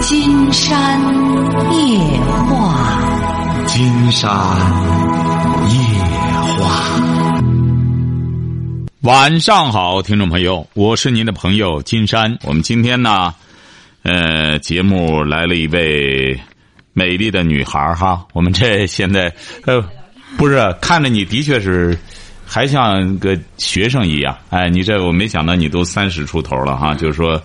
金山夜话，金山夜话。晚上好，听众朋友，我是您的朋友金山。我们今天呢，呃，节目来了一位美丽的女孩哈。我们这现在呃，不是看着你的确是还像个学生一样。哎，你这我没想到你都三十出头了哈。就是说，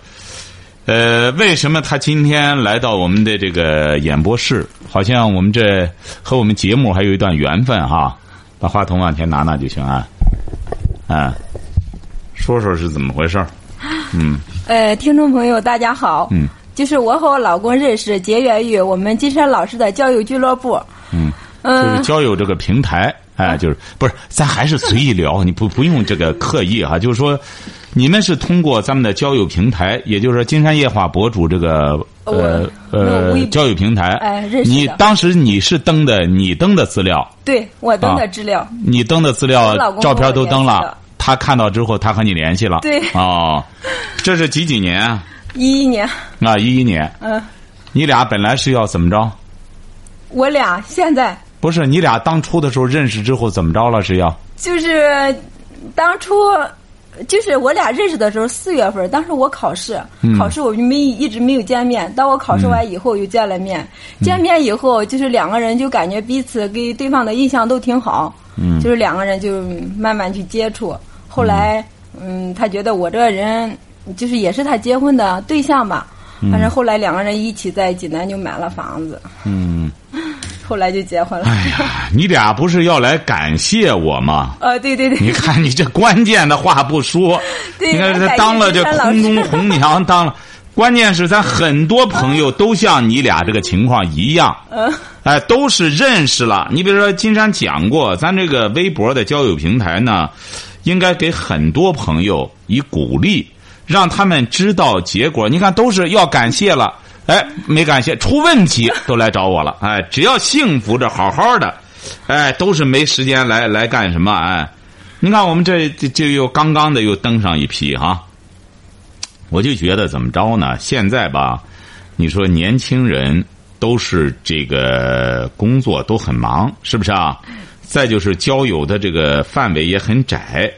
呃，为什么他今天来到我们的这个演播室？好像我们这和我们节目还有一段缘分哈。把话筒往前拿拿就行啊。啊，说说是怎么回事儿？嗯呃，听众朋友，大家好。嗯。就是我和我老公认识，结缘于我们金山老师的交友俱乐部。嗯，嗯。就是交友这个平台，哎，就是不是，咱还是随意聊，你不不用这个刻意哈。就是说，你们是通过咱们的交友平台，也就是说金山夜话博主这个呃呃交友平台，哎，认识的你当时你是登的，你登的资料，对我登的资料。你登的资料照片都登了他看到之后，他和你联系了。对 哦，这是几几年啊？一一年，啊，一一年。嗯，你俩本来是要怎么着？我俩现在不是你俩当初的时候认识之后怎么着了？是要就是当初。就是我俩认识的时候，四月份，当时我考试，嗯考试我就没一直没有见面。当我考试完以后，又见了面。见面以后，就是两个人就感觉彼此给对方的印象都挺好。嗯就是两个人就慢慢去接触。后来，嗯，他觉得我这个人，就是也是他结婚的对象吧。反正后来两个人一起在济南就买了房子，嗯，后来就结婚了。哎呀，你俩不是要来感谢我吗？呃，对对对，你看你这关键的话不说，你看他当了这空中红娘，当了。关键是咱很多朋友都像你俩这个情况一样，嗯哎，都是认识了。你比如说，金山讲过，咱这个微博的交友平台呢，应该给很多朋友以鼓励，让他们知道结果。你看，都是要感谢了，哎，没感谢，出问题都来找我了，哎，只要幸福着好好的，哎，都是没时间来来干什么，哎，你看我们这这就又刚刚的又登上一批哈。我就觉得怎么着呢？现在吧，你说年轻人都是这个工作都很忙，是不是啊？再就是交友的这个范围也很窄。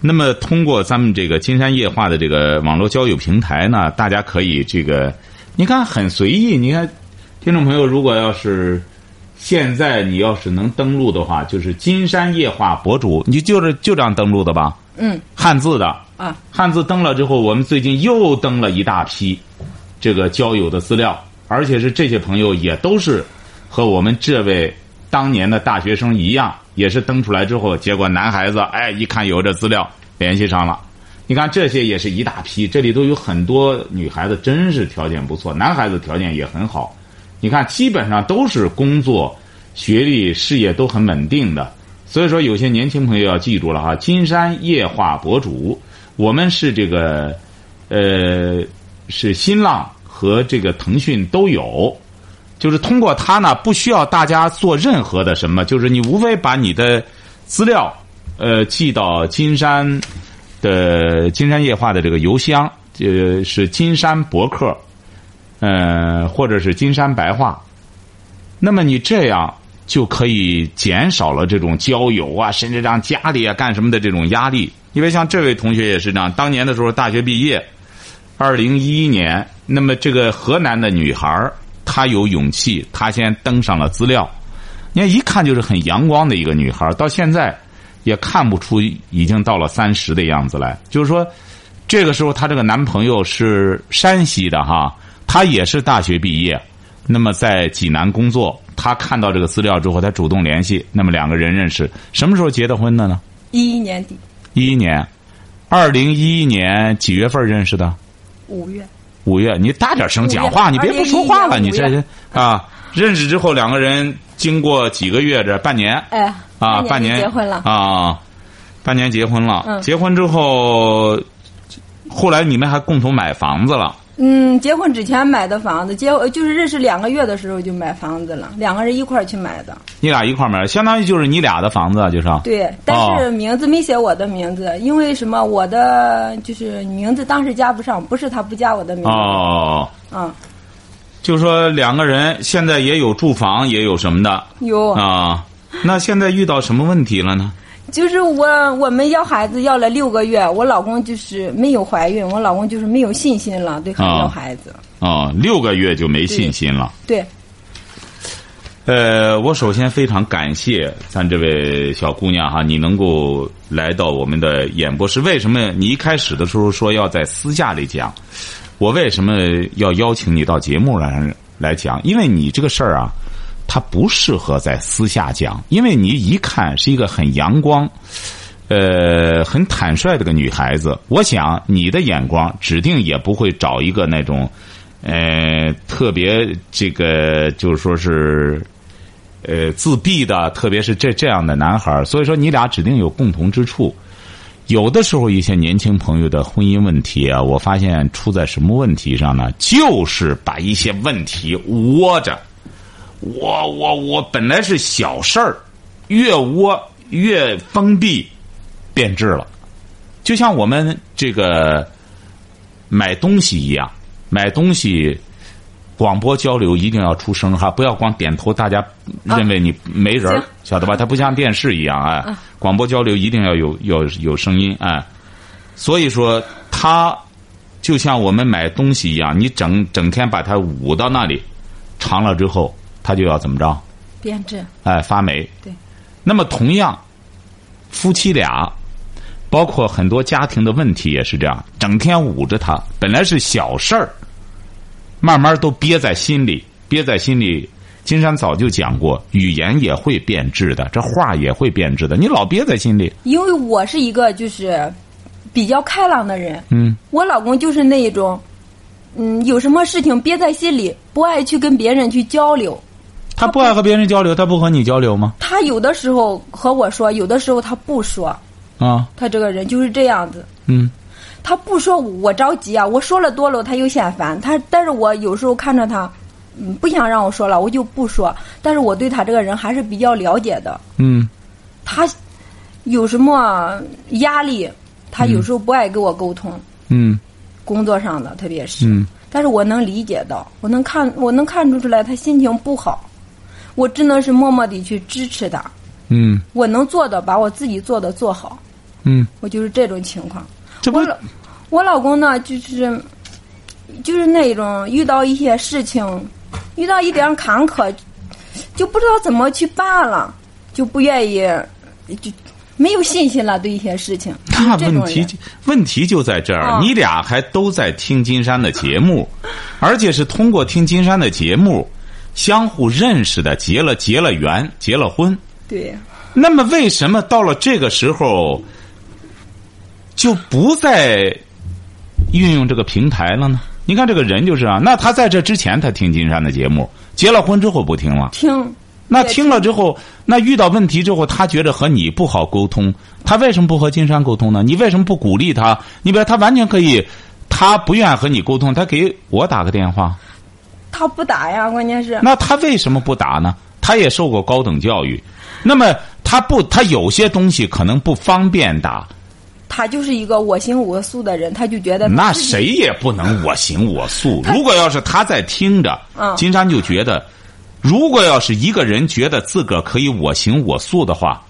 那么通过咱们这个金山夜话的这个网络交友平台呢，大家可以这个，你看很随意。你看，听众朋友，如果要是现在你要是能登录的话，就是金山夜话博主，你就是就这样登录的吧？嗯汉字的。啊，汉字登了之后，我们最近又登了一大批这个交友的资料，而且是这些朋友也都是和我们这位当年的大学生一样，也是登出来之后，结果男孩子哎一看有这资料联系上了。你看这些也是一大批，这里都有很多女孩子真是条件不错，男孩子条件也很好。你看基本上都是工作、学历、事业都很稳定的。所以说，有些年轻朋友要记住了哈，金山夜话博主。我们是这个，呃，是新浪和这个腾讯都有，就是通过它呢，不需要大家做任何的什么，就是你无非把你的资料，呃，寄到金山的金山夜话的这个邮箱，呃，是金山博客，呃，或者是金山白话，那么你这样就可以减少了这种交友啊，甚至让家里啊干什么的这种压力。因为像这位同学也是这样，当年的时候大学毕业，二零一一年，那么这个河南的女孩她有勇气，她先登上了资料，你看一看就是很阳光的一个女孩，到现在也看不出已经到了三十的样子来。就是说，这个时候她这个男朋友是山西的哈，他也是大学毕业，那么在济南工作。他看到这个资料之后，他主动联系，那么两个人认识，什么时候结的婚的呢？一一年底一一年，二零一一年几月份认识的？五月，五月，你大点声讲话，你别不说话了，你这年啊，认识之后两个人经过几个月，这半年哎，啊，半半年结婚了。啊，半年结婚了。嗯结婚之后，后来你们还共同买房子了。嗯，结婚之前买的房子，结呃就是认识两个月的时候就买房子了，两个人一块儿去买的。你俩一块儿买，相当于就是你俩的房子啊，就是。对，但是名字没写我的名字，因为什么？我的就是名字当时加不上，不是他不加我的名字。哦，嗯，就说两个人现在也有住房，也有什么的有，啊。那现在遇到什么问题了呢？就是我我们要孩子要了六个月，我老公就是没有怀孕，我老公就是没有信心了，对孩啊要孩子。哦，六个月就没信心了。对，呃，我首先非常感谢咱这位小姑娘哈，你能够来到我们的演播室。为什么你一开始的时候说要在私下里讲？我为什么要邀请你到节目来来讲？因为你这个事儿啊，它不适合在私下讲，因为你一看是一个很阳光。呃，很坦率的个女孩子，我想你的眼光指定也不会找一个那种，呃，特别这个就是说是，呃，自闭的，特别是这这样的男孩儿所以说你俩指定有共同之处。有的时候，一些年轻朋友的婚姻问题啊，我发现出在什么问题上呢？就是把一些问题窝着。我我我本来是小事儿，越窝越封闭，变质了。就像我们这个买东西一样，买东西广播交流一定要出声哈，不要光点头，大家认为你没人儿、晓得吧？它不像电视一样啊，啊广播交流一定要有有有声音啊。所以说，它就像我们买东西一样，你整整天把它捂到那里，长了之后，它就要怎么着？变质。哎，发霉。对。那么同样，夫妻俩，包括很多家庭的问题也是这样，整天捂着它，本来是小事儿，慢慢都憋在心里，憋在心里。金山早就讲过，语言也会变质的，这话也会变质的。你老憋在心里，因为我是一个就是比较开朗的人，嗯，我老公就是那一种，嗯，有什么事情憋在心里，不爱去跟别人去交流。他不爱和别人交流，他不和你交流吗？他有的时候和我说，有的时候他不说。啊，他这个人就是这样子，嗯，他不说我着急啊，我说了多了他又嫌烦。他但是我有时候看着他，嗯，不想让我说了，我就不说。但是我对他这个人还是比较了解的。嗯，他有什么压力，他有时候不爱跟我沟通，嗯，工作上的特别是。嗯，但是我能理解到，我能看，我能看出出来他心情不好，我只能是默默地去支持他。嗯，我能做的，把我自己做的做好。嗯，我就是这种情况。这不我老我老公呢，就是就是那种遇到一些事情，遇到一点坎坷，就不知道怎么去办了，就不愿意，就没有信心了对一些事情。那问题就问题就在这儿，啊你俩还都在听金山的节目，而且是通过听金山的节目相互认识的，结了结了缘，结了婚。对，那么为什么到了这个时候就不再运用这个平台了呢？你看这个人就是啊，那他在这之前他听金山的节目，结了婚之后不听了。听那听了之后，那遇到问题之后，他觉得和你不好沟通，他为什么不和金山沟通呢？你为什么不鼓励他？你比如他完全可以，他不愿和你沟通，他给我打个电话。他不打呀，关键是那他为什么不打呢？他也受过高等教育，那么他不，他有些东西可能不方便打，他就是一个我行我素的人，他就觉得那谁也不能我行我素。如果要是他在听着，嗯金山就觉得，如果要是一个人觉得自个儿可以我行我素的话，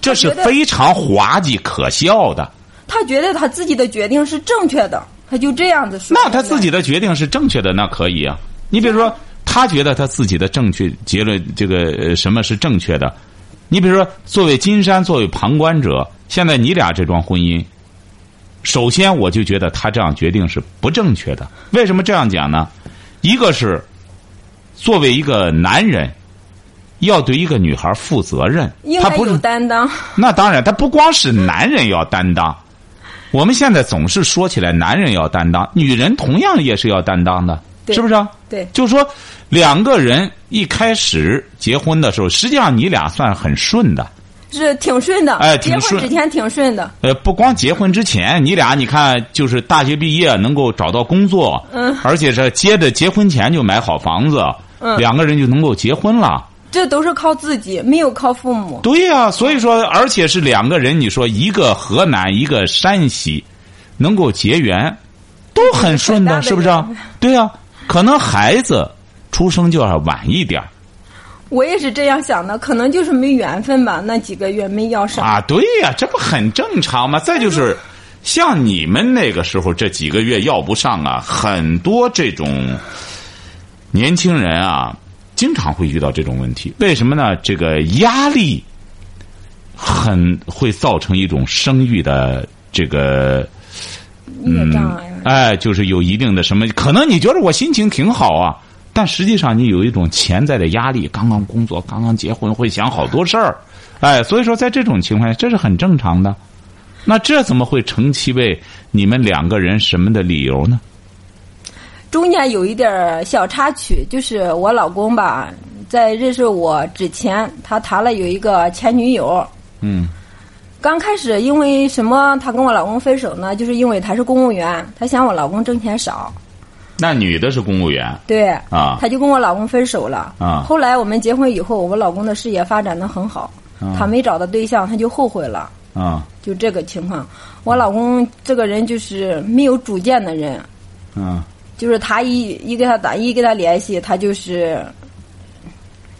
这是非常滑稽可笑的。他觉得他自己的决定是正确的，他就这样子说。那他自己的决定是正确的，那可以啊。你比如说，他觉得他自己的正确结论，这个呃什么是正确的？你比如说，作为金山，作为旁观者，现在你俩这桩婚姻，首先我就觉得他这样决定是不正确的。为什么这样讲呢？一个是作为一个男人，要对一个女孩负责任他不是担当。那当然，他不光是男人要担当。我们现在总是说起来，男人要担当，女人同样也是要担当的，是不是啊？对就是说，两个人一开始结婚的时候，实际上你俩算很顺的。是挺顺的，哎挺顺结婚之前挺顺的，呃，不光结婚之前，你俩你看，就是大学毕业能够找到工作，嗯而且是接着结婚前就买好房子，嗯两个人就能够结婚了。这都是靠自己，没有靠父母。对呀、所以说，而且是两个人，你说一个河南，一个山西，能够结缘，都很顺的，是不是啊？对呀、可能孩子出生就要晚一点儿我也是这样想的，可能就是没缘分吧，那几个月没要上。啊。对呀、这不很正常吗？再就是，像你们那个时候这几个月要不上啊，很多这种年轻人啊，经常会遇到这种问题。为什么呢？这个压力很会造成一种生育的这个。业障碍。哎，就是有一定的什么，可能你觉得我心情挺好啊，但实际上你有一种潜在的压力。刚刚工作，刚刚结婚，会想好多事儿，哎，所以说在这种情况下，这是很正常的。那这怎么会成其为你们两个人什么的理由呢？中间有一点小插曲，就是我老公吧，在认识我之前，他谈了有一个前女友。嗯刚开始因为什么他跟我老公分手呢？就是因为他是公务员，他嫌我老公挣钱少，那女的是公务员。对，啊。她就跟我老公分手了。啊。后来我们结婚以后，我老公的事业发展的很好，他没找到对象，他就后悔了。啊。就这个情况，我老公这个人就是没有主见的人，啊。就是他一一给他打一跟他联系，他就是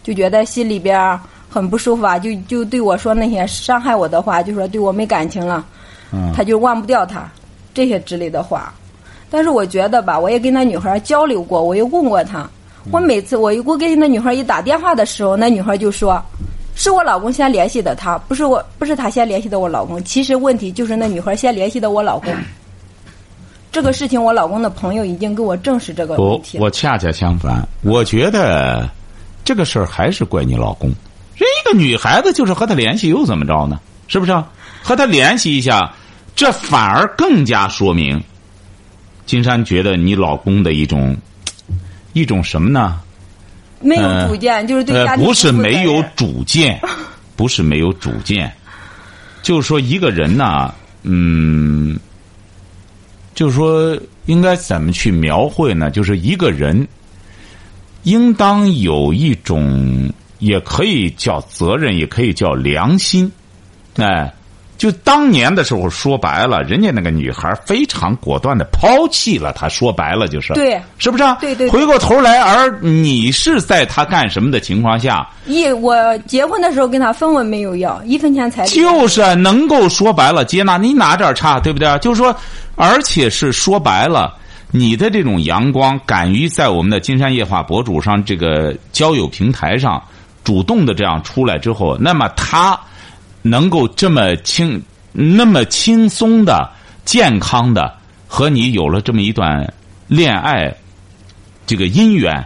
就觉得心里边很不舒服啊，就就对我说那些伤害我的话，就说对我没感情了，嗯他就忘不掉他这些之类的话。但是我觉得吧，我也跟那女孩交流过，我也问过她，我每次我我给那女孩一打电话的时候，那女孩就说。是我老公先联系的她，不是我，不是她先联系的我老公。其实问题就是那女孩先联系的我老公。这个事情，我老公的朋友已经给我证实这个问题，了。我恰恰相反，我觉得这个事儿还是怪你老公。人一个女孩子就是和他联系又怎么着呢？是不是、啊？和他联系一下，这反而更加说明，金山觉得你老公的一种一种什么呢？没有主见，就是对家呃，庭不是没有主见，不是没有主见，就是说一个人呐，嗯，就是说应该怎么去描绘呢？就是一个人应当有一种，也可以叫责任，也可以叫良心，哎。就当年的时候，说白了，人家那个女孩非常果断的抛弃了他。说白了就是，对是不是、啊？对对对回过头来，而你是在他干什么的情况下，一我结婚的时候跟他分文没有要，一分钱彩礼。就是啊能够说白了接纳你哪点差，对不对？就是说，而且是说白了，你的这种阳光，敢于在我们的金山夜话博主上这个交友平台上主动的这样出来之后，那么他能够这么轻、那么轻松的、健康的和你有了这么一段恋爱这个姻缘。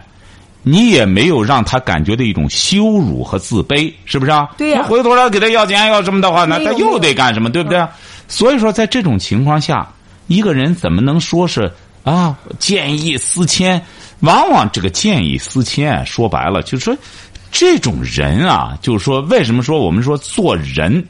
你也没有让他感觉到一种羞辱和自卑，是不是啊？对呀那回头来给他要钱要什么的话，那他又得干什么，对不对？所以说，在这种情况下，一个人怎么能说是啊见异思迁？往往这个见异思迁，说白了就是说，这种人啊，就是说，为什么说我们说做人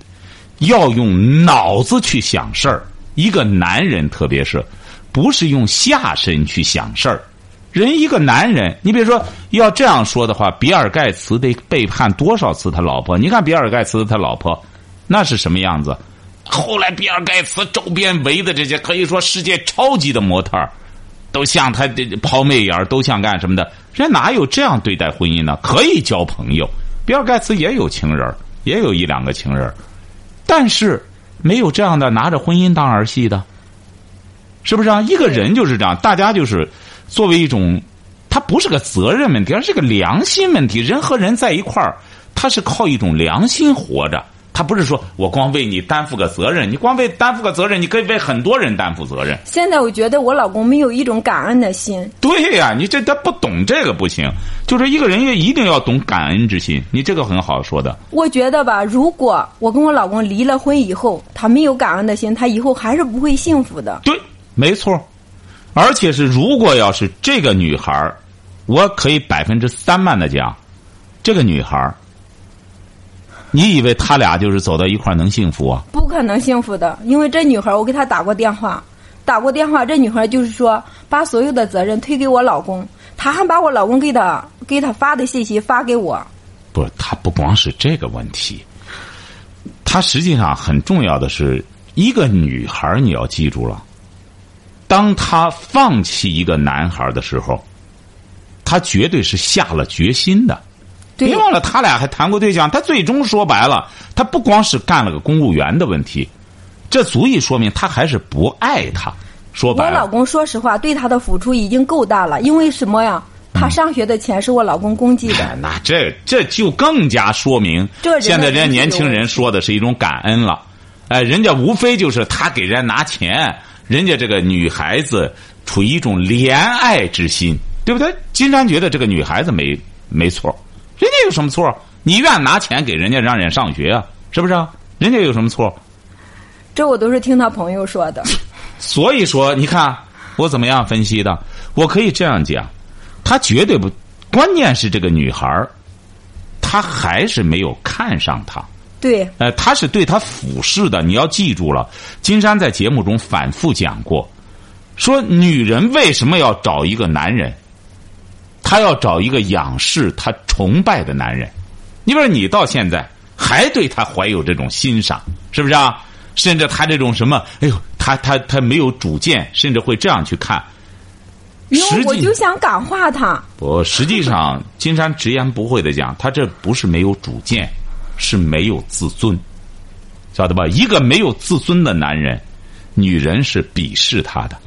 要用脑子去想事儿？一个男人，特别是不是用下身去想事儿。人一个男人，你比如说要这样说的话，比尔盖茨得背叛多少次他老婆？你看比尔盖茨他老婆，那是什么样子？后来比尔盖茨周边围的这些可以说世界超级的模特儿都向他这抛媚眼都像干什么的？人哪有这样对待婚姻呢？可以交朋友，比尔盖茨也有情人也有一两个情人但是没有这样的拿着婚姻当儿戏的，是不是啊？一个人就是这样，大家就是作为一种，他不是个责任问题，而是个良心问题。人和人在一块儿，他是靠一种良心活着。他不是说我光为你担负个责任，你光为担负个责任，你可以为很多人担负责任。现在我觉得我老公没有一种感恩的心，对呀、你这他不懂这个不行。就是一个人也一定要懂感恩之心，你这个很好说的。我觉得吧，如果我跟我老公离了婚以后，他没有感恩的心，他以后还是不会幸福的。对，没错。而且是，如果要是这个女孩我可以百分之三万的讲，这个女孩儿你以为他俩就是走到一块能幸福啊？不可能幸福的，因为这女孩，我给她打过电话，打过电话，这女孩就是说把所有的责任推给我老公，她还把我老公给她给她发的信息发给我。不是，他不光是这个问题，她实际上很重要的是，一个女孩你要记住了，当她放弃一个男孩的时候，她他绝对是下了决心的。对别忘了，他俩还谈过对象。他最终说白了，他不光是干了个公务员的问题，这足以说明他还是不爱他。说白了，我老公说实话，对他的付出已经够大了。因为什么呀？他上学的钱是我老公公积的。哎那这这就更加说明这现在人家年轻人说的是一种感恩了。哎，人家无非就是他给人家拿钱，人家这个女孩子处于一种怜爱之心，对不对？金山觉得这个女孩子没没错，人家有什么错？你愿拿钱给人家让人上学啊，是不是啊？人家有什么错？这我都是听他朋友说的。所以说，你看我怎么样分析的？我可以这样讲，他绝对不，关键是这个女孩儿，她还是没有看上他。对，呃，他是对他俯视的，你要记住了。金山在节目中反复讲过，说女人为什么要找一个男人？她要找一个仰视、她崇拜的男人。你比如说你到现在还对他怀有这种欣赏，是不是啊？甚至他这种什么，哎呦，他他他没有主见，甚至会这样去看。因为我就想感化他。我实际上，金山直言不讳的讲，他这不是没有主见，是没有自尊，晓得吧？一个没有自尊的男人，女人是鄙视他的。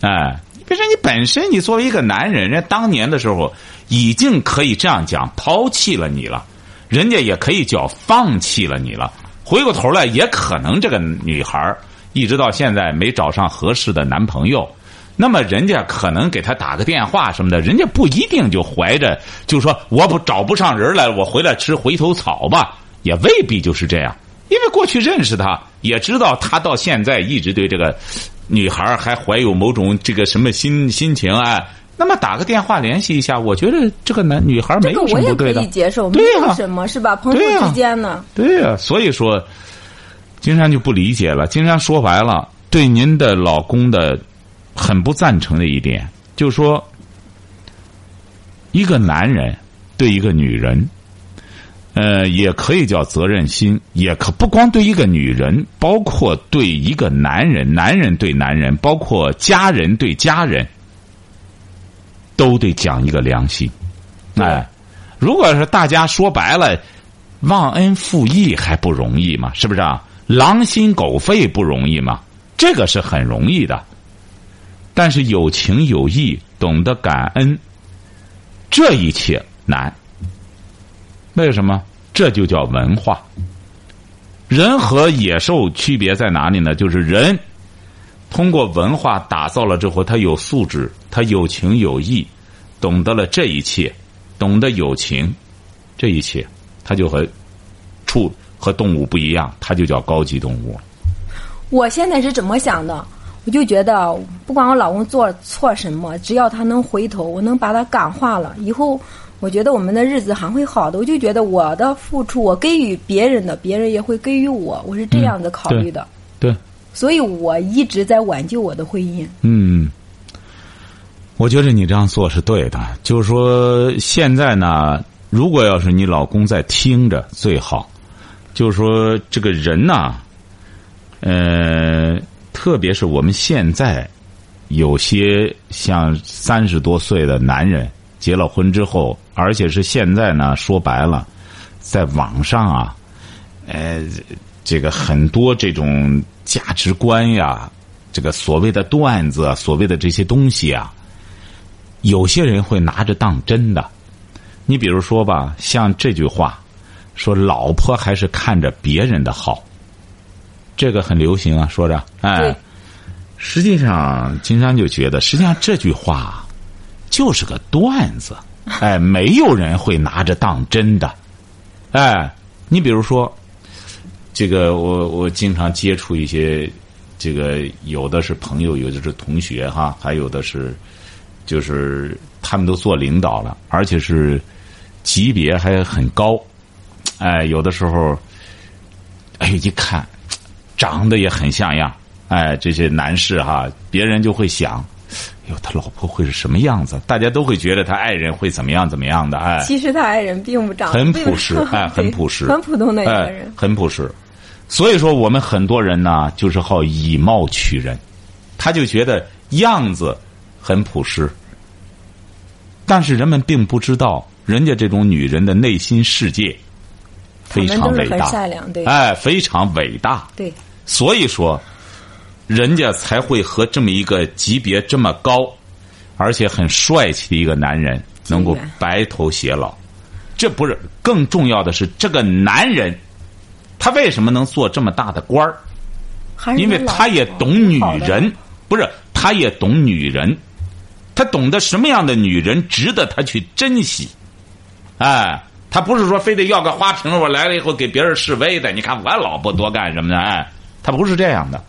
哎，你别说你本身，你作为一个男人，人家当年的时候已经可以这样讲，抛弃了你了，人家也可以叫放弃了你了。回过头来，也可能这个女孩一直到现在没找上合适的男朋友。那么人家可能给他打个电话什么的，人家不一定就怀着就说我不找不上人来，我回来吃回头草吧，也未必就是这样。因为过去认识他，也知道他到现在一直对这个女孩还怀有某种这个什么心心情啊。那么打个电话联系一下，我觉得这个男女孩没有什这个我也可以。接受，没有什么是吧？朋友之间呢，对呀、所以说，金山就不理解了。金山说白了，对您的老公的很不赞成的一点，就是说，一个男人对一个女人，呃，也可以叫责任心，也可不光对一个女人，包括对一个男人，男人对男人，包括家人对家人，都得讲一个良心。哎，如果是大家说白了，忘恩负义还不容易吗？是不是啊？狼心狗肺不容易吗？这个是很容易的，但是有情有义，懂得感恩，这一切难。为什么？这就叫文化。人和野兽区别在哪里呢？就是人通过文化打造了之后，他有素质，他有情有义，懂得了这一切，懂得友情，这一切，他就和畜和动物不一样，他就叫高级动物。我现在是怎么想的？我就觉得，不管我老公做错什么，只要他能回头，我能把他感化了，以后我觉得我们的日子还会好的。我就觉得我的付出，我给予别人的，别人也会给予我，我是这样子考虑的。对，所以我一直在挽救我的婚姻。嗯，我觉得你这样做是对的。就是说，现在呢，如果要是你老公在听着，最好。就是说，这个人呐，呃，特别是我们现在有些像三十多岁的男人结了婚之后，而且是现在呢，说白了，在网上啊，呃，这个很多这种价值观呀，这个所谓的段子啊，所谓的这些东西啊，有些人会拿着当真的。你比如说吧，像这句话，说老婆还是看着别人的好，这个很流行啊，说着，哎，实际上金山就觉得，实际上这句话就是个段子，哎，没有人会拿着当真的，哎，你比如说，这个我我经常接触一些，这个有的是朋友，有的是同学哈，还有的是，就是他们都做领导了，而且是级别还很高，哎，有的时候，哎，一看长得也很像样，哎，这些男士哈，别人就会想，哟，他老婆会是什么样子？大家都会觉得他爱人会怎么样怎么样的，哎，其实他爱人并不长很朴实，哎，很朴实，很普通的一个哎人。很朴实。所以说，我们很多人呢，就是好以貌取人，他就觉得样子很朴实，但是人们并不知道，人家这种女人的内心世界非常伟大，善良，对，哎，非常伟大，对。所以说，人家才会和这么一个级别这么高，而且很帅气的一个男人能够白头偕老。这不是更重要的是，这个男人他为什么能做这么大的官儿？因为他也懂女人，不是他也懂女人，他懂得什么样的女人值得他去珍惜。哎，他不是说非得要个花瓶，我来了以后给别人示威的。你看我老婆多干什么的？哎，他不是这样的。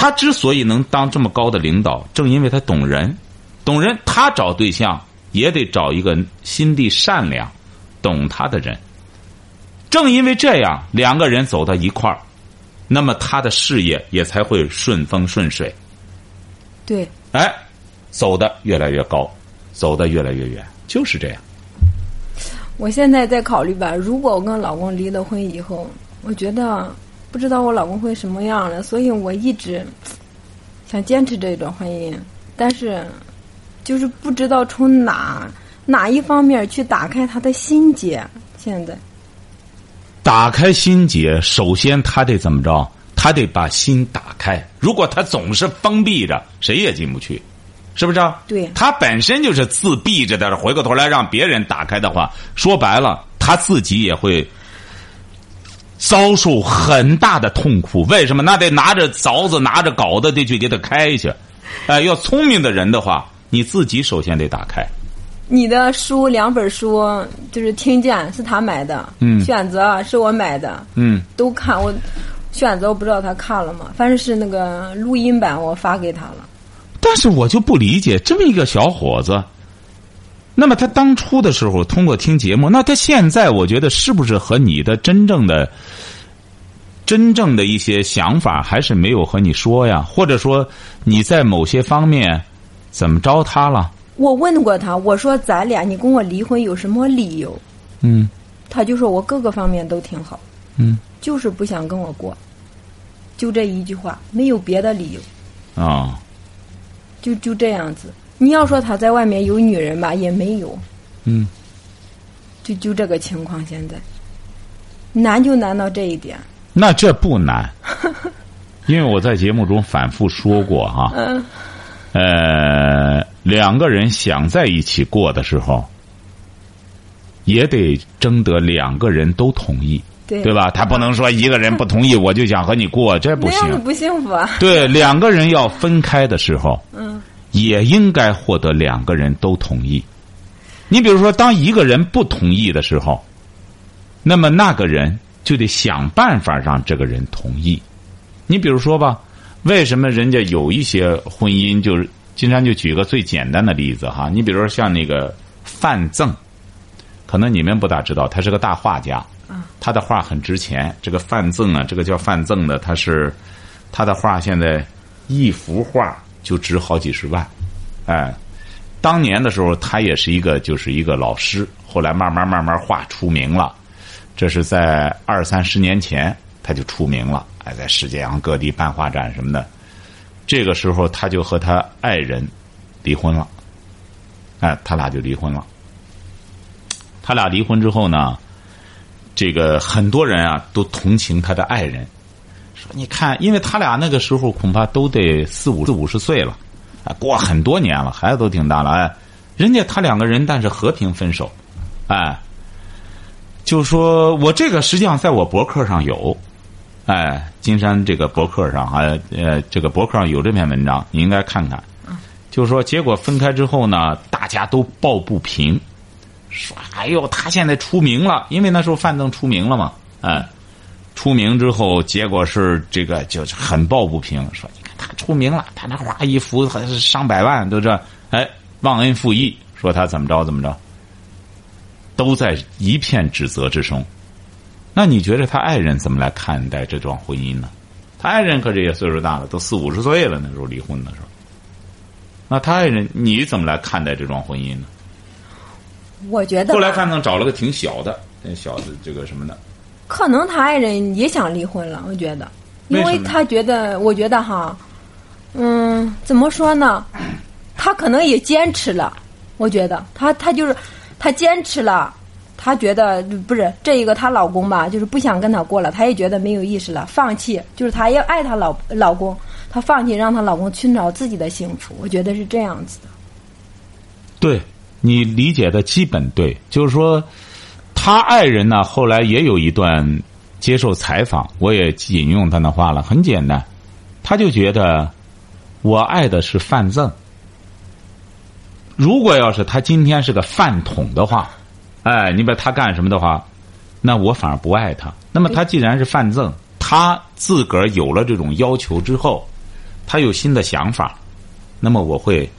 他之所以能当这么高的领导，正因为他懂人，懂人。他找对象也得找一个心地善良、懂他的人。正因为这样，两个人走到一块儿。那么他的事业也才会顺风顺水。对。哎，走的越来越高，走的越来越远，就是这样。我现在在考虑吧，如果我跟老公离了婚以后，我觉得不知道我老公会什么样的，所以我一直 想坚持这段婚姻，但是就是不知道从哪哪一方面去打开他的心结，现在。打开心结，首先他得怎么着？他得把心打开。如果他总是封闭着，谁也进不去，是不是？对。他本身就是自闭着的，回过头来让别人打开的话，说白了，他自己也会遭受很大的痛苦。为什么？那得拿着凿子，拿着镐子，得去给他开去。哎，要聪明的人的话，你自己首先得打开。你的书两本书就是听见是他买的，嗯，选择是我买的，嗯，都看我选择我不知道他看了吗？反正是那个录音版我发给他了。但是我就不理解这么一个小伙子，那么他当初的时候通过听节目，那他现在我觉得是不是和你的真正的真正的一些想法还是没有和你说呀？或者说你在某些方面怎么着他了？我问过他，我说咱俩你跟我离婚有什么理由？嗯，他就说我各个方面都挺好，嗯，就是不想跟我过，就这一句话，没有别的理由。啊，就就这样子。你要说他在外面有女人吧，也没有。嗯，就就这个情况，现在难就难到这一点。那这不难，因为我在节目中反复说过哈。嗯。呃，两个人想在一起过的时候，也得征得两个人都同意，对对吧？他不能说一个人不同意，我就想和你过，这不行，不幸福啊。对，两个人要分开的时候，嗯，也应该获得两个人都同意。你比如说，当一个人不同意的时候，那么那个人就得想办法让这个人同意。你比如说吧。为什么人家有一些婚姻就是？金山就举个最简单的例子哈，你比如说像那个范赠，可能你们不大知道，他是个大画家，他的画很值钱。这个范赠啊，这个叫范赠的，他是他的画现在一幅画就值好几十万，哎，当年的时候他也是一个就是一个老师，后来慢慢慢慢画出名了，这是在二三十年前他就出名了。哎在世界上各地办画展什么的，这个时候他就和他爱人离婚了，哎，他俩就离婚了。他俩离婚之后呢，这个很多人啊都同情他的爱人，你看，因为他俩那个时候恐怕都得四五四五十岁了，啊，过很多年了，孩子都挺大了，哎，人家他两个人但是和平分手，哎，就说我这个实际上在我博客上有。哎，金山这个博客上还呃，这个博客上有这篇文章，你应该看看。就是说，结果分开之后呢，大家都抱不平，说：“哎呦，他现在出名了，因为那时候范增出名了嘛。”哎，出名之后，结果是这个就很抱不平，说：“你看他出名了，他那画一幅还是上百万，都这哎忘恩负义，说他怎么着怎么着，都在一片指责之中。”那你觉得他爱人怎么来看待这桩婚姻呢？他爱人可是也岁数大了，都四五十岁了，那时候离婚的时候。那他爱人你怎么来看待这桩婚姻呢？我觉得后来范增找了个挺小的，那小的这个什么的。可能他爱人也想离婚了，我觉得，因为他觉得，我觉得哈，嗯，怎么说呢？他可能也坚持了，我觉得他他就是他坚持了，她觉得不是这一个她老公吧，就是不想跟她过了，她也觉得没有意思了，放弃，就是她要爱她老老公，她放弃让她老公寻找自己的幸福，我觉得是这样子的。对你理解的基本对，就是说，他爱人呢后来也有一段接受采访，我也引用他的话了，很简单，他就觉得我爱的是范增。如果要是他今天是个饭桶的话，哎，你把他干什么的话，那我反而不爱他。那么他既然是范增，他自个儿有了这种要求之后，他有新的想法，那么我会。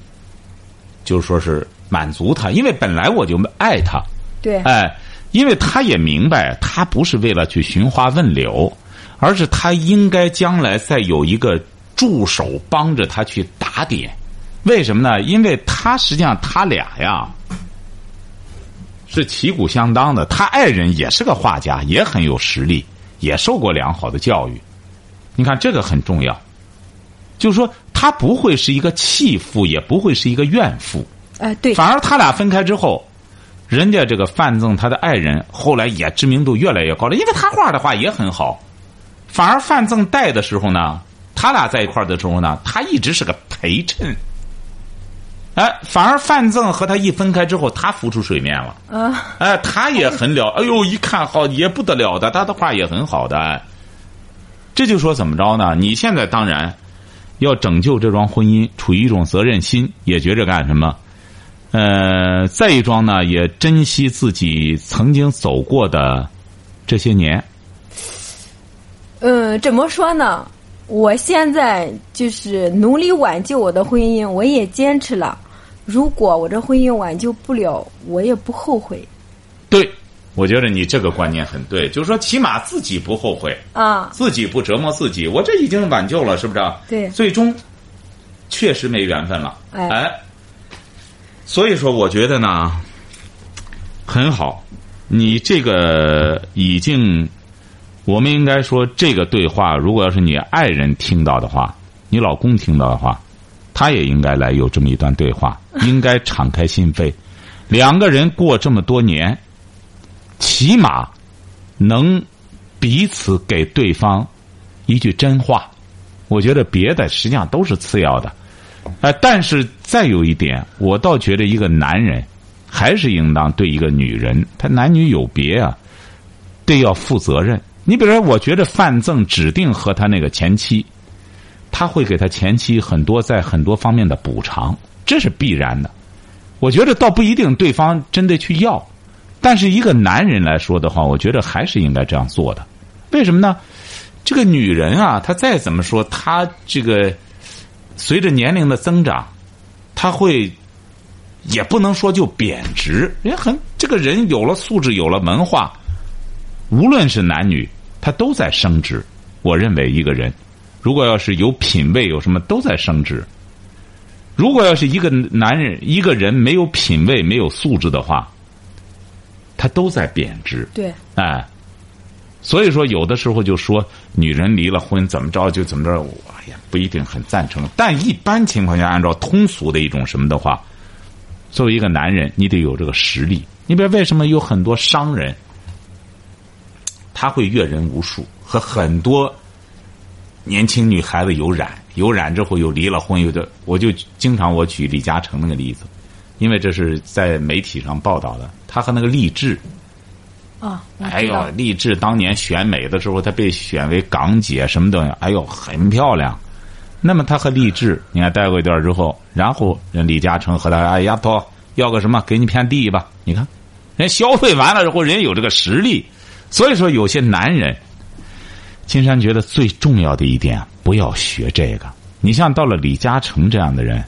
就是说是满足他，因为本来我就爱他，对，哎，因为他也明白，他不是为了去寻花问柳，而是他应该将来再有一个助手帮着他去打点。为什么呢？因为他实际上他俩呀是旗鼓相当的，他爱人也是个画家，也很有实力，也受过良好的教育。你看这个很重要，就是说。他不会是一个弃妇，也不会是一个怨妇。哎，对。反而他俩分开之后，人家这个范增他的爱人后来也知名度越来越高了，因为他画的画也很好。反而范增带的时候呢，他俩在一块儿的时候呢，他一直是个陪衬。哎，反而范增和他一分开之后，他浮出水面了。啊。哎，他也很了，哎呦，一看好也不得了的，他的画也很好的。这就说怎么着呢？你现在当然。要拯救这桩婚姻，处于一种责任心，也觉着干什么？呃，再一桩呢，也珍惜自己曾经走过的这些年。嗯，怎么说呢？我现在就是努力挽救我的婚姻，我也坚持了。如果我这婚姻挽救不了，我也不后悔。对。我觉得你这个观念很对，就是说，起码自己不后悔啊，自己不折磨自己。我这已经挽救了，是不是？对，最终确实没缘分了。哎，所以说，我觉得呢，很好。你这个已经，我们应该说，这个对话，如果要是你爱人听到的话，你老公听到的话，他也应该来有这么一段对话，应该敞开心扉，两个人过这么多年。起码能彼此给对方一句真话，我觉得别的实际上都是次要的。哎，但是再有一点，我倒觉得一个男人还是应当对一个女人，他男女有别啊，得要负责任。你比如说，我觉得范增指定和他那个前妻，他会给他前妻很多在很多方面的补偿，这是必然的。我觉得倒不一定对方真的去要。但是一个男人来说的话，我觉得还是应该这样做的。为什么呢？这个女人啊，她再怎么说，她这个随着年龄的增长，他会也不能说就贬值。人很这个人有了素质，有了文化，无论是男女，他都在升值。我认为一个人如果要是有品位，有什么都在升值。如果要是一个男人一个人没有品位、没有素质的话，他都在贬值，对，哎，所以说有的时候就说女人离了婚怎么着就怎么着，哎呀不一定很赞成。但一般情况下，按照通俗的一种什么的话，作为一个男人，你得有这个实力。你比如为什么有很多商人，他会阅人无数，和很多年轻女孩子有染，有染之后又离了婚，有的我就经常我举李嘉诚那个例子。因为这是在媒体上报道的，他和那个励志，啊，哎呦，励志当年选美的时候，她被选为港姐什么东西，哎呦，很漂亮。那么她和励志，你看待过一段之后，然后人李嘉诚和她，哎丫头要个什么，给你片地吧。你看，人消费完了之后，人有这个实力。所以说，有些男人，金山觉得最重要的一点，不要学这个。你像到了李嘉诚这样的人。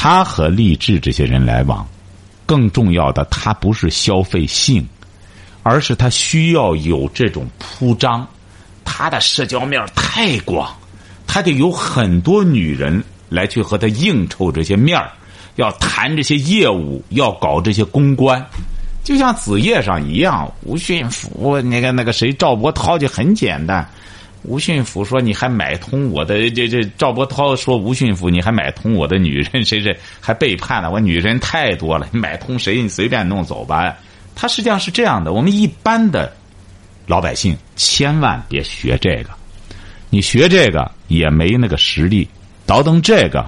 他和励志这些人来往，更重要的，他不是消费性，而是他需要有这种铺张。他的社交面太广，他得有很多女人来去和他应酬这些面儿，要谈这些业务，要搞这些公关。就像子夜上一样，吴训甫那个那个谁赵伯涛就很简单，吴训甫说你还买通我的这这赵伯涛说吴训甫你还买通我的女人谁谁还背叛了我女人太多了你买通谁你随便弄走吧。他实际上是这样的，我们一般的老百姓千万别学这个，你学这个也没那个实力，倒腾这个，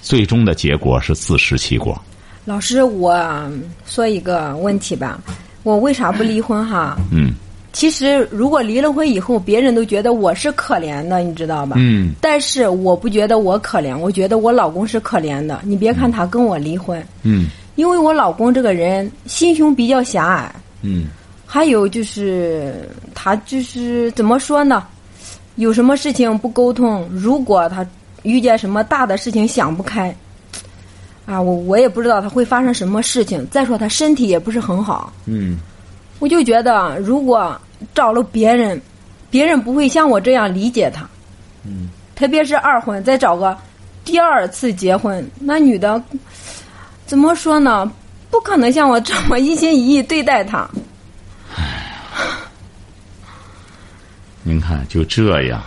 最终的结果是自食其果。老师，我说一个问题吧，我为啥不离婚哈？嗯其实如果离了婚以后，别人都觉得我是可怜的，你知道吧？嗯但是我不觉得我可怜，我觉得我老公是可怜的。你别看他跟我离婚，嗯因为我老公这个人心胸比较狭隘，嗯还有就是他就是怎么说呢？有什么事情不沟通，如果他遇见什么大的事情想不开，啊，我我也不知道他会发生什么事情。再说他身体也不是很好，嗯我就觉得如果找了别人，别人不会像我这样理解他。嗯，特别是二婚，再找个第二次结婚，那女的怎么说呢？不可能像我这么一心一意对待他。您看就这样，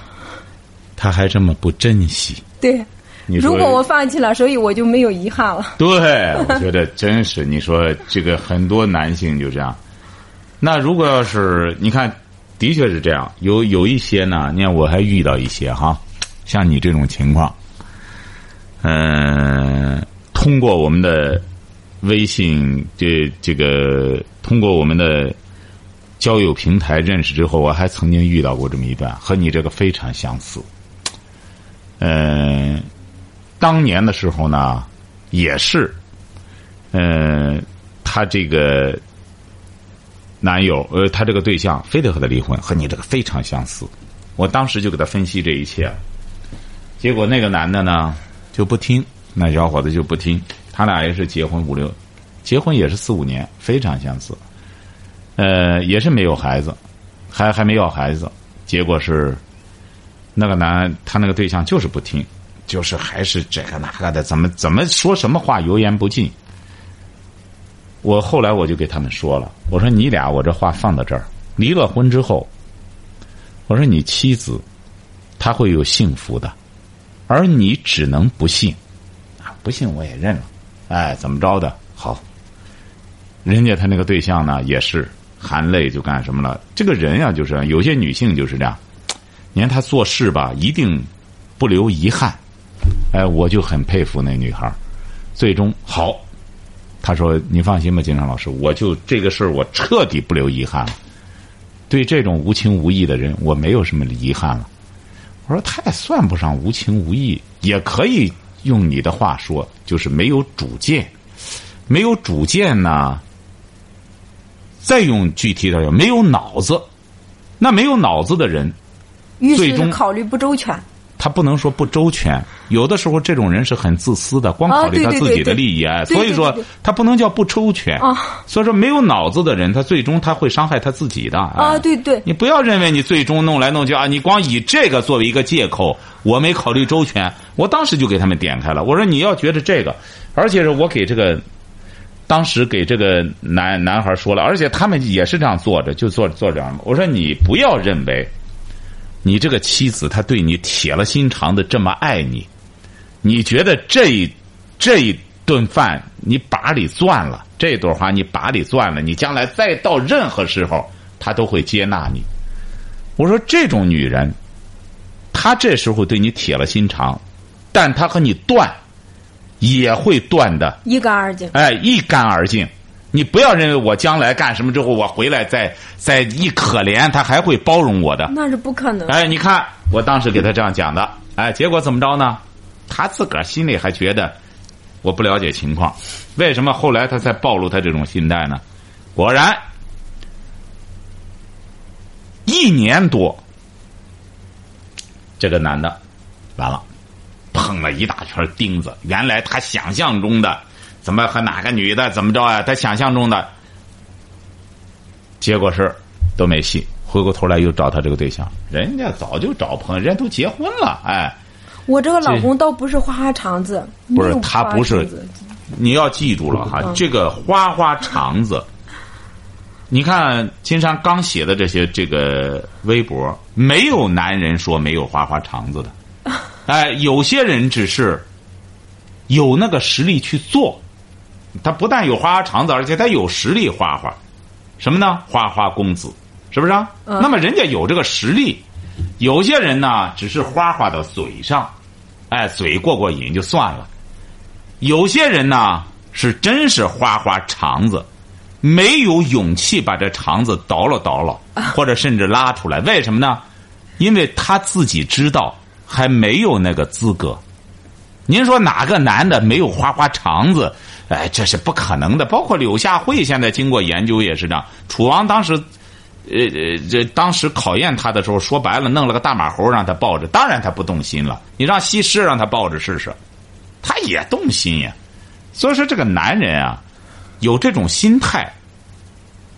他还这么不珍惜。对，你如果我放弃了，所以我就没有遗憾了。对，我觉得真是你说这个很多男性就这样。那如果要是你看，的确是这样，有有一些呢，你看我还遇到一些哈，像你这种情况，嗯、通过我们的微信这这个，通过我们的交友平台认识之后，我还曾经遇到过这么一段，和你这个非常相似。嗯、当年的时候呢，也是，嗯、他这个男友，呃，他这个对象非得和他离婚，和你这个非常相似。我当时就给他分析这一切，结果那个男的呢就不听，那小伙子就不听。他俩也是结婚五六，结婚也是四五年，非常相似。呃，也是没有孩子，还还没要孩子，结果是那个男他那个对象就是不听，就是还是这个那个的，怎么怎么说什么话油盐不进。我后来我就给他们说了，我说你俩我这话放到这儿，离了婚之后，我说你妻子她会有幸福的，而你只能不幸，不信我也认了，哎，怎么着的好。人家他那个对象呢，也是含泪就干什么了。这个人呀、就是有些女性就是这样，你看她做事吧，一定不留遗憾。哎，我就很佩服那女孩最终好，她说：“你放心吧，金昌老师，我就这个事儿，我彻底不留遗憾了。对这种无情无义的人，我没有什么遗憾了。”我说：“他也算不上无情无义，也可以用你的话说，就是没有主见。没有主见呢，再用具体点讲，没有脑子。那没有脑子的人，最终考虑不周全。他不能说不周全，有的时候这种人是很自私的，光啊考虑他自己的利益啊，所以说他不能叫不周全。啊所以说没有脑子的人，他最终他会伤害他自己的。哎啊，对对，你不要认为你最终弄来弄去啊，你光以这个作为一个借口，我没考虑周全。我当时就给他们点开了，我说你要觉得这个，而且是我给这个，当时给这个男男孩说了，而且他们也是这样坐着，就坐坐这样。我说你不要认为，你这个妻子她对你铁了心肠的这么爱你，你觉得这一这一顿饭你把里攥了，这朵花你把里攥了，你将来再到任何时候，她都会接纳你。我说这种女人，她这时候对你铁了心肠，但她和你断，也会断的，一干二净。哎，一干二净。你不要认为我将来干什么之后，我回来再再一可怜，他还会包容我的。那是不可能。哎，你看，我当时给他这样讲的，哎，结果怎么着呢？他自个儿心里还觉得我不了解情况，为什么后来他才暴露他这种心态呢？果然，一年多，这个男的完了，碰了一大圈钉子。原来他想象中的怎么和哪个女的怎么着啊？他想象中的，结果是都没戏。回过头来又找他这个对象，人家早就找朋友，人家都结婚了，哎，我这个老公倒不是花花肠子，不是他不是你要记住了哈，嗯。这个花花肠子，你看金山刚写的这些这个微博，没有男人说没有花花肠子的，哎，有些人只是有那个实力去做，他不但有花花肠子，而且他有实力花花，什么呢？花花公子，是不是啊？那么人家有这个实力，有些人呢只是花花到嘴上，哎，嘴过过瘾就算了，有些人呢是真是花花肠子。没有勇气把这肠子倒了倒了，或者甚至拉出来，为什么呢？因为他自己知道还没有那个资格。您说哪个男的没有花花肠子？哎，这是不可能的。包括柳下惠现在经过研究也是这样。楚王当时，呃呃，这当时考验他的时候，说白了，弄了个大马猴让他抱着，当然他不动心了。你让西施让他抱着试试，他也动心呀。所以说，这个男人啊。有这种心态，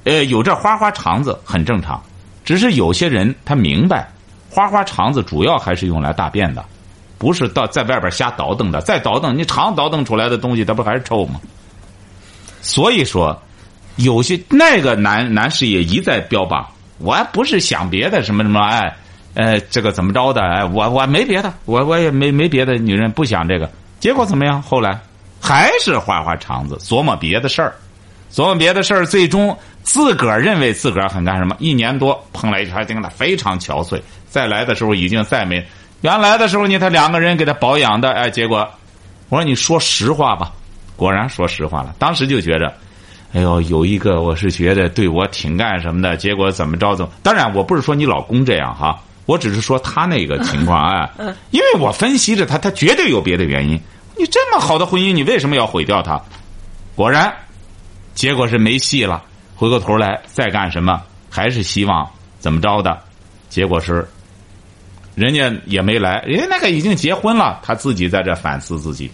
呃，有这花花肠子很正常，只是有些人他明白，花花肠子主要还是用来大便的，不是到在外边瞎倒腾的。再倒腾，你肠倒腾出来的东西，它不还是臭吗？所以说，有些那个男男士也一再标榜，我还不是想别的什么什么，哎，呃，这个怎么着的？哎，我我没别的，我我也没没别的女人不想这个，结果怎么样？后来。还是花花肠子，琢磨别的事儿，琢磨别的事儿，最终自个儿认为自个儿很干什么？一年多碰了一圈，盯的非常憔悴。再来的时候已经再没原来的时候，呢他两个人给他保养的，哎，结果我说你说实话吧，果然说实话了。当时就觉着，哎呦，有一个我是觉得对我挺干什么的，结果怎么着怎么？当然，我不是说你老公这样哈，我只是说他那个情况啊，因为我分析着他，他绝对有别的原因。你这么好的婚姻，你为什么要毁掉它？果然，结果是没戏了。回过头来再干什么，还是希望怎么着的？结果是，人家也没来，人家那个已经结婚了，他自己在这反思自己。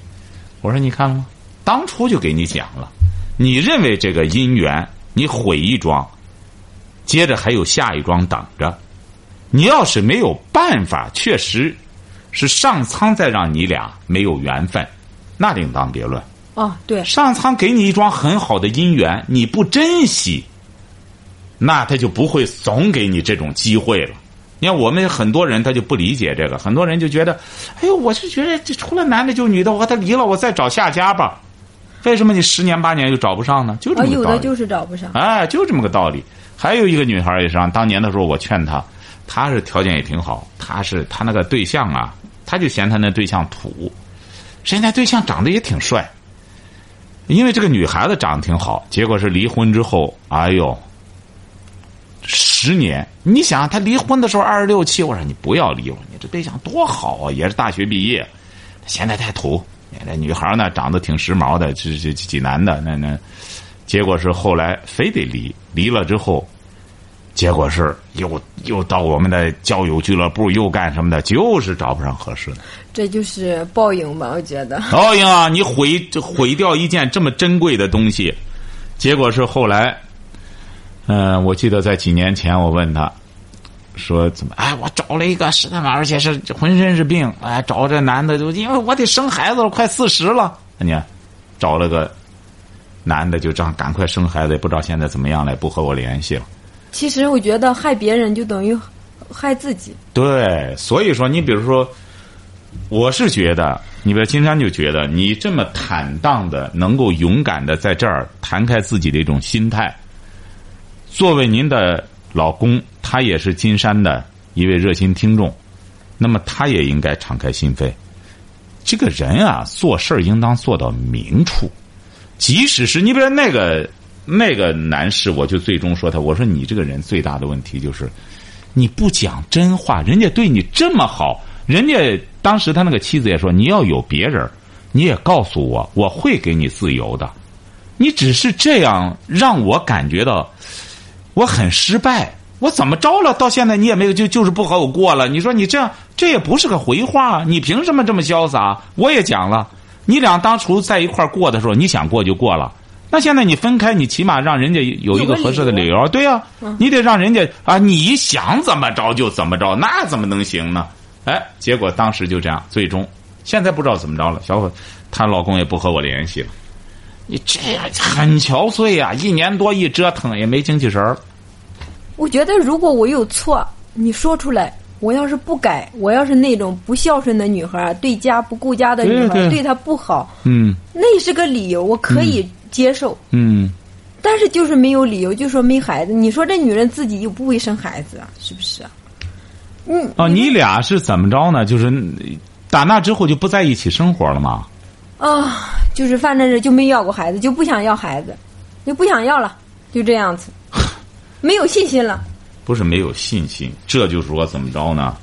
我说你看了吗？当初就给你讲了，你认为这个姻缘你毁一桩，接着还有下一桩等着。你要是没有办法，确实。是上苍在让你俩没有缘分，那另当别论。哦，对，上苍给你一桩很好的姻缘，你不珍惜，那他就不会总给你这种机会了。你看，我们很多人他就不理解这个，很多人就觉得，哎呦，我是觉得这除了男的就女的，我和他离了，我再找下家吧。为什么你十年八年就找不上呢？就这么个道理。有的就是找不上。哎，就这么个道理。还有一个女孩也是，当年的时候我劝她，她是条件也挺好，她是她那个对象啊。她就嫌她那对象土，人家对象长得也挺帅。因为这个女孩子长得挺好，结果是离婚之后，哎呦，十年！你想他离婚的时候二十六七，我说你不要离了，你这对象多好啊，也是大学毕业，现在太土。那女孩呢，长得挺时髦的，这这济南的，那那，结果是后来非得离，离了之后。结果是又又到我们的交友俱乐部，又干什么的？就是找不上合适的。这就是报应吧？我觉得 报应啊！你毁毁掉一件这么珍贵的东西，结果是后来，嗯，我记得在几年前，我问他，说怎么？哎，我找了一个是他妈，而且是浑身是病，哎，找这男的就因为我得生孩子了，快四十了，你看，找了个男的就这样赶快生孩子，也不知道现在怎么样了，也不和我联系了。其实我觉得害别人就等于害自己。对，所以说你比如说，我是觉得，你比如金山就觉得你这么坦荡的，能够勇敢的在这儿谈开自己的一种心态。作为您的老公，他也是金山的一位热心听众，那么他也应该敞开心扉。这个人啊，做事儿应当做到明处，即使是你比如那个。那个男士，我就最终说他，我说你这个人最大的问题就是，你不讲真话。人家对你这么好，人家当时他那个妻子也说，你要有别人，你也告诉我，我会给你自由的。你只是这样让我感觉到我很失败。我怎么着了？到现在你也没有就就是不和我过了。你说你这样这也不是个回话，你凭什么这么潇洒？我也讲了，你俩当初在一块过的时候，你想过就过了。那现在你分开，你起码让人家有一个合适的理由，对呀，你得让人家啊，你想怎么着就怎么着，那怎么能行呢？哎，结果当时就这样，最终现在不知道怎么着了。小伙，她老公也不和我联系了，你这很憔悴呀、一年多一折腾也没精气神儿。我觉得如果我有错，你说出来。我要是不改，我要是那种不孝顺的女孩，对家不顾家的女孩，对她不好，嗯那是个理由，我可以接受。嗯，但是就是没有理由，就说没孩子。你说这女人自己又不会生孩子啊，是不是啊？嗯，哦，你俩是怎么着呢？就是打那之后就不在一起生活了吗？啊，就是反正是就没要过孩子，就不想要孩子，就不想要了，就这样子，没有信心了。不是没有信心，这就是说怎么着呢？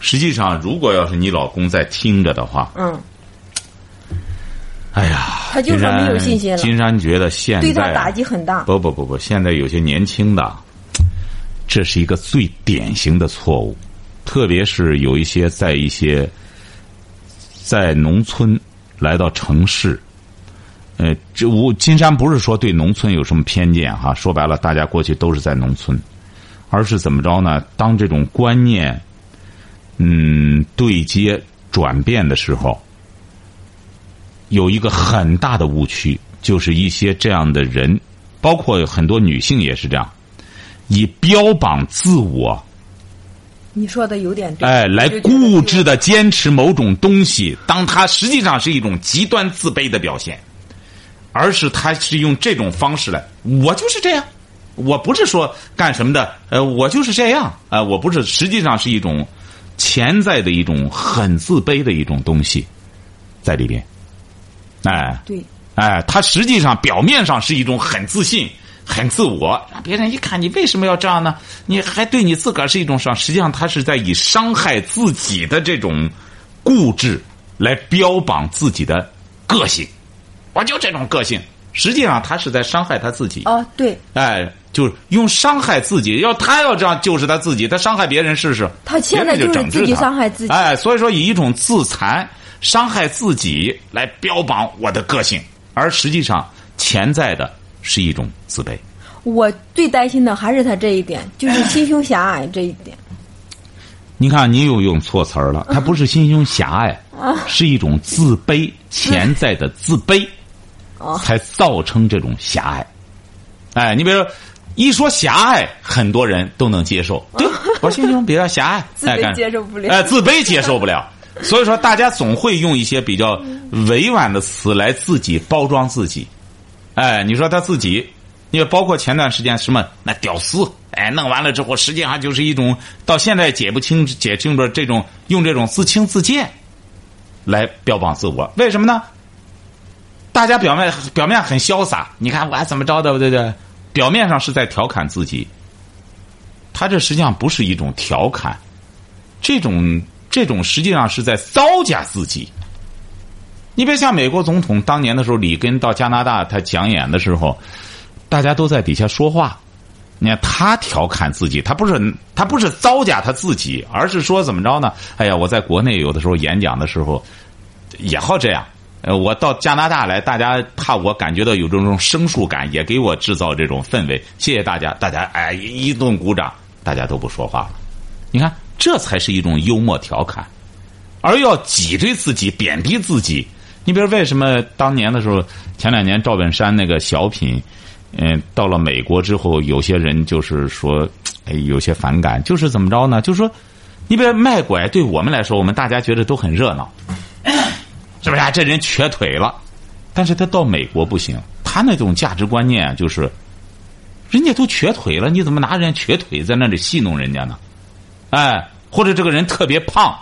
实际上，如果要是你老公在听着的话，嗯，哎呀，他就说没有信心了金山觉得现在对他打击很大。不不不不，现在有些年轻的，这是一个最典型的错误，特别是有一些在一些在农村来到城市，呃，这我金山不是说对农村有什么偏见哈，说白了，大家过去都是在农村，而是怎么着呢？当这种观念，嗯，对接转变的时候，有一个很大的误区，就是一些这样的人，包括很多女性也是这样，以标榜自我，你说的有点对，哎，来固执的坚持某种东西，当他实际上是一种极端自卑的表现，而是他是用这种方式来，我就是这样，我不是说干什么的，呃，我就是这样，啊、我不是，实际上是一种潜在的一种很自卑的一种东西在里边，哎，对，哎，他实际上表面上是一种很自信、很自我，让别人一看你为什么要这样呢？你还对你自个儿是一种伤，实际上他是在以伤害自己的这种固执来标榜自己的个性。我就这种个性，实际上他是在伤害他自己。哦，对，哎，就是用伤害自己。要他要这样就是他自己，他伤害别人试试。他现在就是自己伤害自己哎，所以说以一种自残、伤害自己来标榜我的个性，而实际上潜在的是一种自卑。我最担心的还是他这一点，就是 心胸狭隘这一点。你看，你又用错词儿了，他不是心胸狭隘，是一种自卑，潜在的自卑，才造成这种狭隘。哎，你比如说，一说狭隘，很多人都能接受。对，我心胸比较狭隘，自卑接受不了哎，自卑接受不了。所以说，大家总会用一些比较委婉的词来自己包装自己。哎，你说他自己，你包括前段时间什么那屌丝，哎，弄完了之后，实际上就是一种到现在解不清解清楚这种用这种自轻自贱来标榜自我，为什么呢？大家表面表面很潇洒，你看我还怎么着的，对不对？表面上是在调侃自己，他这实际上不是一种调侃，这种这种实际上是在糟践自己。你别像美国总统当年的时候，里根到加拿大他讲演的时候，大家都在底下说话。你看他调侃自己，他不是他不是糟践他自己，而是说怎么着呢？哎呀，我在国内有的时候演讲的时候也好这样。呃，我到加拿大来，大家怕我感觉到有这种生疏感，也给我制造这种氛围。谢谢大家，大家哎一顿鼓掌，大家都不说话了。你看，这才是一种幽默调侃，而要挤兑自己、贬低自己。你比如为什么当年的时候，前两年赵本山那个小品，嗯、到了美国之后，有些人就是说，哎，有些反感，就是怎么着呢？就是说，你比如卖拐，对我们来说，我们大家觉得都很热闹，是不是、啊？这人瘸腿了，但是他到美国不行，他那种价值观念就是，人家都瘸腿了，你怎么拿人家瘸腿在那里戏弄人家呢？哎，或者这个人特别胖，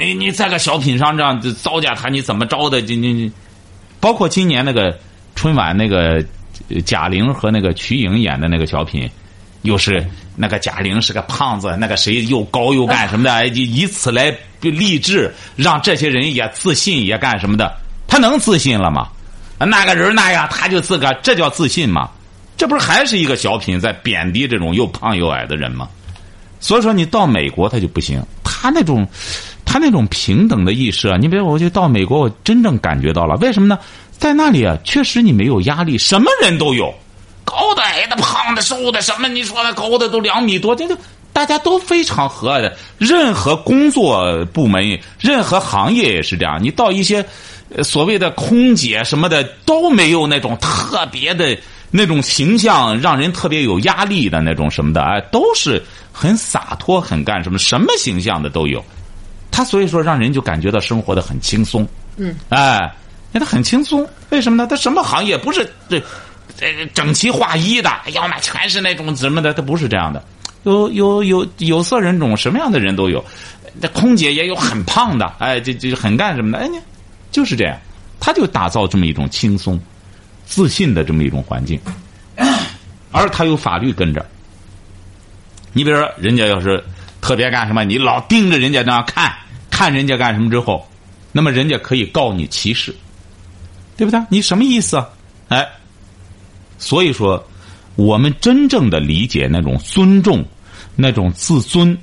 你你在个小品上这样糟践他，你怎么着的？你你你，包括今年那个春晚那个贾玲和那个瞿颖演的那个小品，又是那个贾玲是个胖子，那个谁又高又干什么的，以以此来励志，让这些人也自信也干什么的，他能自信了吗？那个人那样，他就自个这叫自信吗？这不是还是一个小品在贬低这种又胖又矮的人吗？所以说，你到美国他就不行，他那种，他那种平等的意识啊，你比如我就到美国，我真正感觉到了，为什么呢？在那里啊，确实你没有压力，什么人都有，高的、矮的、胖的、瘦的，什么你说的高的都两米多，这就大家都非常和蔼的。任何工作部门、任何行业也是这样。你到一些所谓的空姐什么的都没有那种特别的那种形象，让人特别有压力的那种什么的，哎，都是很洒脱、很干什么，什么形象的都有。他所以说让人就感觉到生活的很轻松。嗯，哎，那他很轻松，为什么呢？他什么行业不是这这整齐划一的？要么全是那种什么的，他不是这样的。有有有有色人种，什么样的人都有。那空姐也有很胖的，哎，这这很干什么的？哎，你就是这样，他就打造这么一种轻松、自信的这么一种环境，而他有法律跟着。你比如说，人家要是特别干什么，你老盯着人家那样看，看人家干什么之后，那么人家可以告你歧视，对不对？你什么意思啊？哎，所以说，我们真正的理解那种尊重、那种自尊。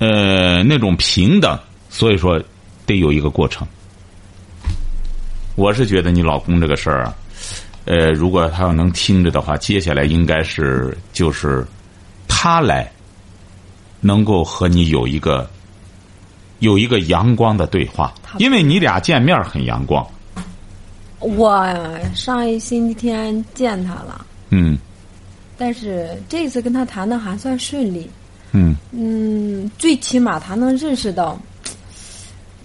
呃，那种平等，所以说得有一个过程。我是觉得你老公这个事儿啊，呃，如果他要能听着的话，接下来应该是就是他来能够和你有一个有一个阳光的对话，因为你俩见面很阳光。我上一星期天见他了，嗯但是这次跟他谈的还算顺利。嗯嗯，最起码他能认识到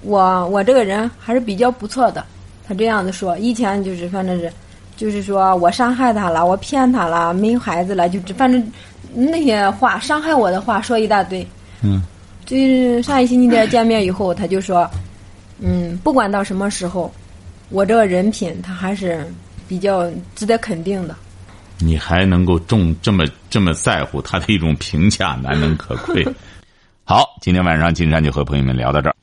我我这个人还是比较不错的。他这样子说，以前就是反正是，就是说我伤害他了，我骗他了，没有孩子了，就反正那些话伤害我的话说一大堆。嗯就是上一星期天见面以后，他就说，嗯，不管到什么时候，我这个人品他还是比较值得肯定的。你还能够重这么这么在乎他的一种评价，难能可贵。好，今天晚上金山就和朋友们聊到这儿。